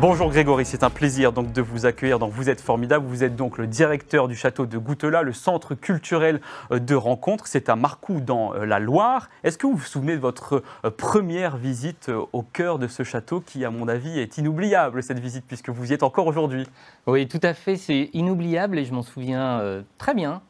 Bonjour Grégory, c'est un plaisir donc de vous accueillir dans Vous êtes formidable. Vous êtes donc le directeur du château de Goutelas, le centre culturel euh, de rencontre. C'est à Marcoux dans euh, la Loire. Est-ce que vous vous souvenez de votre euh, première visite au cœur de ce château qui, à mon avis, est inoubliable cette visite puisque vous y êtes encore aujourd'hui? Oui, tout à fait, c'est inoubliable et je m'en souviens très bien.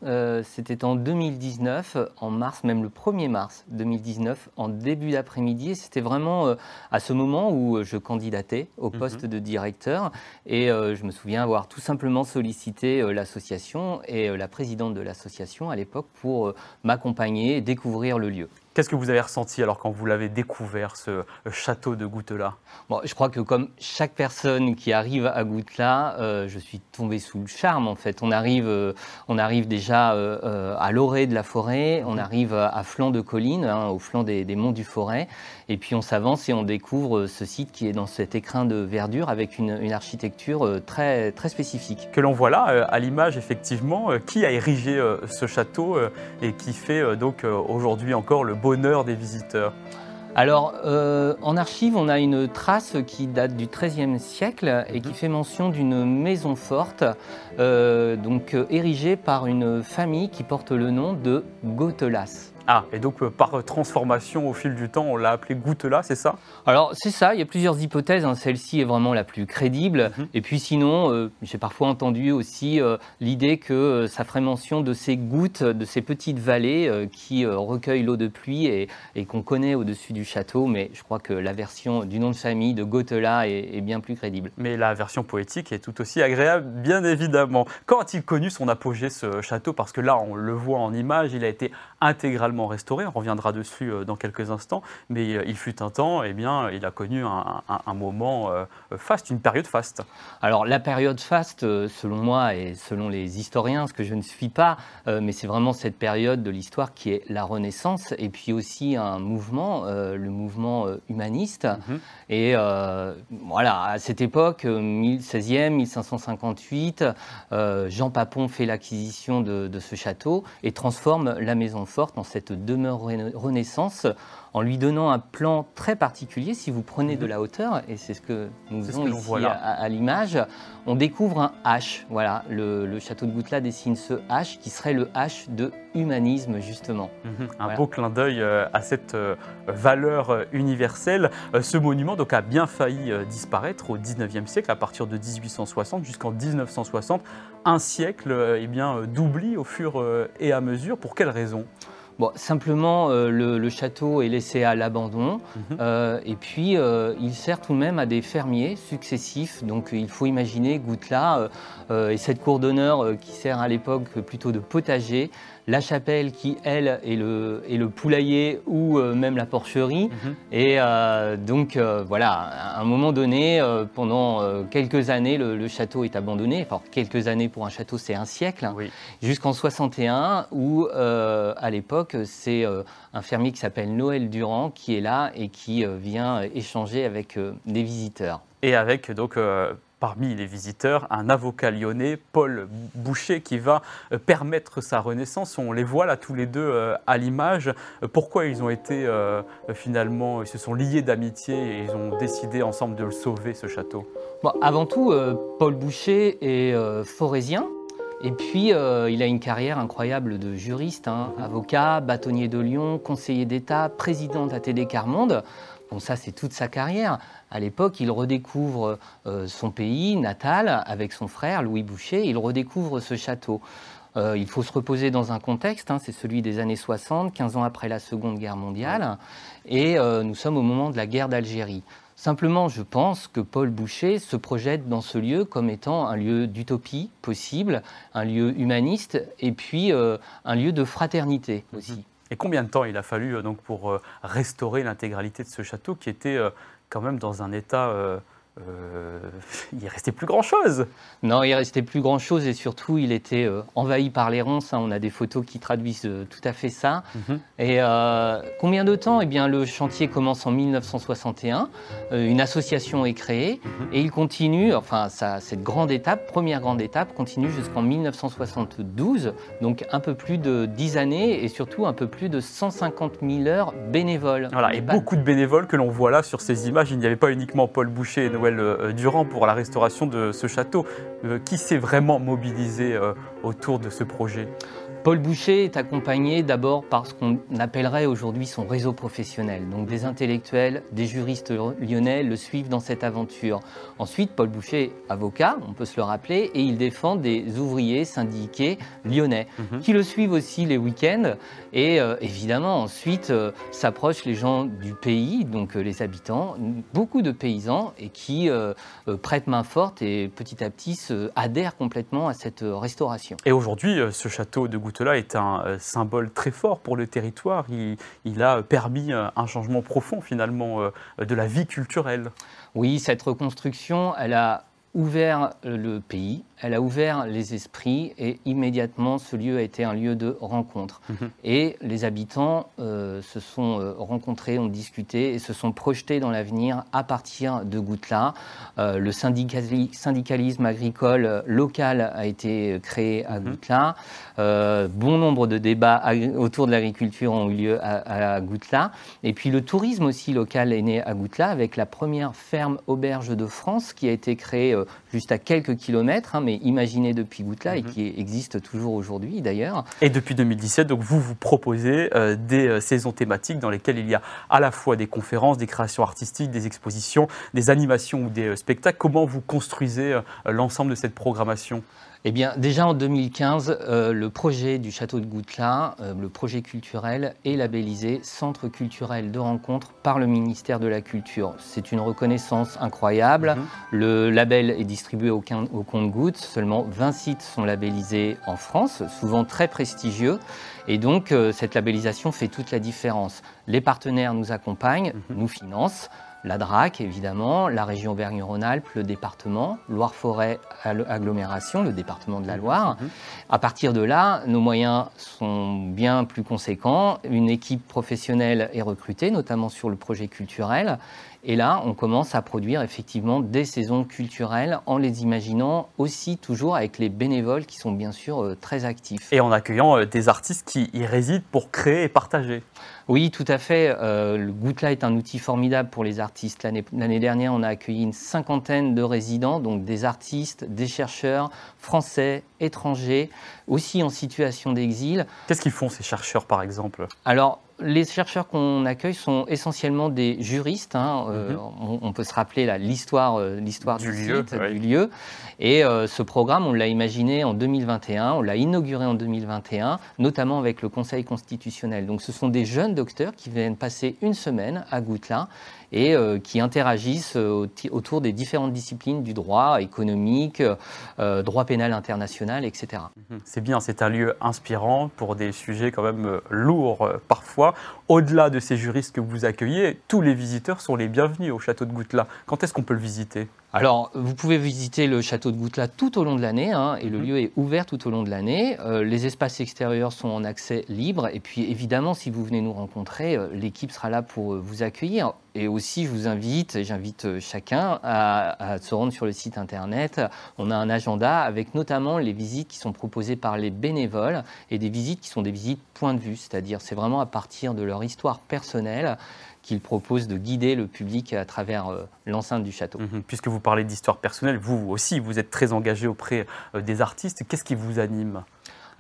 C'était en 2019, en mars, même le 1er mars 2019, en début d'après-midi. C'était vraiment à ce moment où je candidatais au mhm. poste de directeur. Et euh, je me souviens avoir tout simplement sollicité euh, l'association et euh, la présidente de l'association à l'époque pour m'accompagner et découvrir le lieu. Qu'est-ce que vous avez ressenti alors quand vous l'avez découvert, ce château de Goutelas bon, Je crois que comme chaque personne qui arrive à Goutelas, euh, je suis tombé sous le charme en fait. On arrive, euh, on arrive déjà euh, à l'orée de la forêt, on mhm. arrive à flanc de colline, hein, au flanc des, monts du Forêt, et puis on s'avance et on découvre ce site qui est dans cet écrin de verdure avec une, une architecture très, très spécifique. Que l'on voit là à l'image effectivement, qui a érigé ce château et qui fait donc aujourd'hui encore le bonheur des visiteurs alors, euh, en archive, on a une trace qui date du XIIIe siècle et qui mhm. fait mention d'une maison forte, euh, donc euh, érigée par une famille qui porte le nom de Gautelas. Ah, et donc euh, par transformation au fil du temps, on l'a appelé Goutelas, c'est ça? Alors c'est ça, il y a plusieurs hypothèses, hein. celle-ci est vraiment la plus crédible. Mhm. Et puis sinon, euh, j'ai parfois entendu aussi euh, l'idée que ça ferait mention de ces gouttes, de ces petites vallées qui recueillent l'eau de pluie et, qu'on connaît au-dessus du château. Mais je crois que la version du nom de famille de Gautelas est, est, bien plus crédible. Mais la version poétique est tout aussi agréable, bien évidemment. Quand a-t-il connu son apogée, ce château? Parce que là, on le voit en image, il a été intégralement restauré. On reviendra dessus euh, dans quelques instants. Mais euh, il fut un temps, et eh bien, il a connu un, moment euh, faste, une période faste. Alors la période faste, selon moi et selon les historiens, ce que je ne suis pas, mais c'est vraiment cette période de l'histoire qui est la Renaissance, et puis aussi un mouvement, le mouvement humaniste. Mhm. Et voilà, à cette époque, 16e, 1558, Jean Papon fait l'acquisition de, de ce château et transforme la maison forte en cette cette demeure Renaissance en lui donnant un plan très particulier. Si vous prenez de mhm. la hauteur, et c'est ce que nous faisons ici à, l'image, on découvre un H. Voilà, le, château de Goutelas dessine ce H qui serait le H de humanisme, justement. Mhm. un beau clin d'œil euh, à cette euh, valeur euh, universelle. Ce monument donc, a bien failli disparaître au 19e siècle, à partir de 1860 jusqu'en 1960. Un siècle eh bien, d'oubli au fur et à mesure. Pour quelles raisons simplement, euh, le, château est laissé à l'abandon. Mhm. Euh, et puis, euh, il sert tout de même à des fermiers successifs. Donc, il faut imaginer Goutelas et cette cour d'honneur qui sert à l'époque plutôt de potager la chapelle qui, elle, est le, est le poulailler ou même la porcherie. Mhm. Et donc, voilà, à un moment donné, pendant quelques années, le, château est abandonné. Enfin, quelques années pour un château, c'est un siècle. Jusqu'en 61, où, à l'époque, c'est un fermier qui s'appelle Noël Durand qui est là et qui vient échanger avec des visiteurs. Et avec donc parmi les visiteurs un avocat lyonnais, Paul Boucher, qui va euh, permettre sa renaissance. On les voit là tous les deux euh, à l'image. Euh, pourquoi ils ont été finalement, ils se sont liés d'amitié et ils ont décidé ensemble de le sauver, ce château? Avant tout, Paul Boucher est forésien. Et puis, il a une carrière incroyable de juriste, hein. avocat, bâtonnier de Lyon, conseiller d'État, président d'ATD Carmonde. Bon, ça, c'est toute sa carrière. À l'époque, il redécouvre euh, son pays natal avec son frère Louis Boucher. Il redécouvre ce château. Euh, il faut se reposer dans un contexte, hein, c'est celui des années 60, 15 ans après la Seconde Guerre mondiale, et euh, nous sommes au moment de la guerre d'Algérie. Simplement, je pense que Paul Boucher se projette dans ce lieu comme étant un lieu d'utopie possible, un lieu humaniste, et puis un lieu de fraternité aussi. Et combien de temps il a fallu euh, donc pour euh, restaurer l'intégralité de ce château qui était euh, quand même dans un état il restait plus grand-chose. Non, il restait plus grand-chose et surtout, il était envahi par les ronces. Hein. On a des photos qui traduisent tout à fait ça. Mhm. Et combien de temps? Eh bien, le chantier commence en 1961. une association est créée mhm. et il continue, enfin, ça, cette grande étape, première grande étape, continue jusqu'en 1972. Donc, un peu plus de 10 années et surtout un peu plus de 150 000 heures bénévoles. Voilà, et beaucoup de bénévoles que l'on voit là sur ces images. Il n'y avait pas uniquement Paul Boucher et Noël euh, Durand pour la restauration de ce château. Euh, qui s'est vraiment mobilisé euh, autour de ce projet? Paul Boucher est accompagné d'abord par ce qu'on appellerait aujourd'hui son réseau professionnel. Donc des intellectuels, des juristes lyonnais le suivent dans cette aventure. Ensuite, Paul Boucher, avocat, on peut se le rappeler, et il défend des ouvriers syndiqués lyonnais mhm. qui le suivent aussi les week-ends. Et euh, évidemment, ensuite euh, s'approchent les gens du pays, donc euh, les habitants, beaucoup de paysans, et qui prêtent main forte et petit à petit adhèrent complètement à cette restauration. Et aujourd'hui, ce château de là est un euh, symbole très fort pour le territoire. Il, a permis euh, un changement profond finalement euh, de la vie culturelle. Oui, cette reconstruction, elle a ouvert le pays, elle a ouvert les esprits et immédiatement ce lieu a été un lieu de rencontre. Mhm. Et les habitants euh, se sont euh, rencontrés, ont discuté et se sont projetés dans l'avenir à partir de Goutla. Euh, le syndicalisme agricole local a été créé à mhm. Goutla. bon nombre de débats autour de l'agriculture ont eu lieu à, à, Goutla. Et puis le tourisme aussi local est né à Goutla avec la première ferme auberge de France qui a été créée juste à quelques kilomètres. Hein, imaginé depuis Goutla et mhm. qui existe toujours aujourd'hui d'ailleurs. Et depuis 2017, donc vous vous proposez euh, des euh, saisons thématiques dans lesquelles il y a à la fois des conférences, des créations artistiques, des expositions, des animations ou des euh, spectacles. Comment vous construisez l'ensemble de cette programmation? Eh bien, déjà en 2015, euh, le projet du château de Goutelin, euh, le projet culturel, est labellisé Centre culturel de rencontre par le ministère de la Culture. C'est une reconnaissance incroyable. Mhm. Le label est distribué au, au compte-gouttes. Seulement 20 sites sont labellisés en France, souvent très prestigieux. Et donc, euh, cette labellisation fait toute la différence. Les partenaires nous accompagnent, mhm. nous financent la DRAC, évidemment, la région Auvergne-Rhône-Alpes, le département, Loire-Forêt agglomération, le département de la Loire. Mhm. À partir de là, nos moyens sont bien plus conséquents. Une équipe professionnelle est recrutée, notamment sur le projet culturel. Et là, on commence à produire effectivement des saisons culturelles en les imaginant aussi toujours avec les bénévoles qui sont bien sûr euh, très actifs. Et en accueillant euh, des artistes qui y résident pour créer et partager. Oui, tout à fait. Euh, le Goutla est un outil formidable pour les artistes. L'année dernière, on a accueilli une cinquantaine de résidents, donc des artistes, des chercheurs français, étrangers, aussi en situation d'exil. Qu'est-ce qu'ils font ces chercheurs, par exemple? Alors, les chercheurs qu'on accueille sont essentiellement des juristes. Hein, euh, mhm. on, peut se rappeler l'histoire euh, l'histoire du, lieu, site, du lieu. Et euh, ce programme, on l'a imaginé en 2021, on l'a inauguré en 2021, notamment avec le Conseil constitutionnel. Donc ce sont des jeunes docteurs qui viennent passer une semaine à Goutelin et qui interagissent autour des différentes disciplines du droit économique, droit pénal international, etc. Mhm. C'est bien, c'est un lieu inspirant pour des sujets quand même lourds parfois. Au-delà de ces juristes que vous accueillez, tous les visiteurs sont les bienvenus au château de Goutelat. Quand est-ce qu'on peut le visiter? Alors, vous pouvez visiter le château de Goutelat tout au long de l'année, hein, et le mhm. lieu est ouvert tout au long de l'année. les espaces extérieurs sont en accès libre, et puis évidemment, si vous venez nous rencontrer, l'équipe sera là pour vous accueillir. Et aussi, je vous invite, et j'invite euh, chacun à, se rendre sur le site internet. On a un agenda avec notamment les visites qui sont proposées par les bénévoles et des visites qui sont des visites point de vue, c'est-à-dire c'est vraiment à partir de leur histoire personnelle qu'ils proposent de guider le public à travers euh, l'enceinte du château. Mhm. puisque vous parlez d'histoire personnelle, vous aussi, vous êtes très engagé auprès euh, des artistes. Qu'est-ce qui vous anime?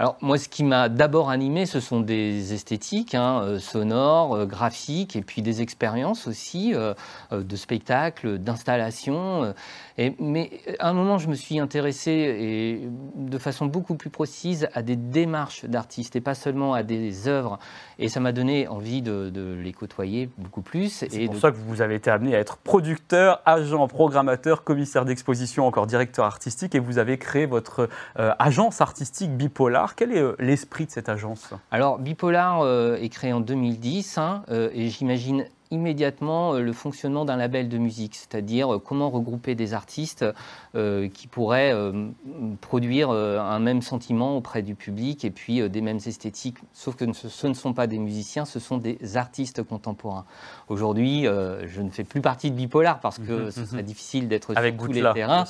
Alors moi, ce qui m'a d'abord animé, ce sont des esthétiques hein, euh, sonores, euh, graphiques, et puis des expériences aussi euh, de spectacles, d'installations. mais à un moment, je me suis intéressé et de façon beaucoup plus précise à des démarches d'artistes et pas seulement à des œuvres. Et ça m'a donné envie de, les côtoyer beaucoup plus. C'est pour ça que vous avez été amené à être producteur, agent, programmateur, commissaire d'exposition, encore directeur artistique, et vous avez créé votre agence artistique Bipolar quel est euh, l'esprit de cette agence? Alors, Bipolar euh, est créé en 2010 hein, euh, et j'imagine immédiatement le fonctionnement d'un label de musique, c'est-à-dire comment regrouper des artistes qui pourraient produire un même sentiment auprès du public et puis des mêmes esthétiques, sauf que ce ne sont pas des musiciens, ce sont des artistes contemporains. Aujourd'hui, je ne fais plus partie de Bipolar parce que mhm, ce serait mhm. difficile d'être sur tous les terrains,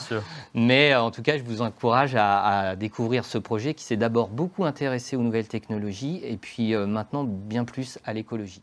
mais en tout cas, je vous encourage à, à découvrir ce projet qui s'est d'abord beaucoup intéressé aux nouvelles technologies et puis maintenant bien plus à l'écologie.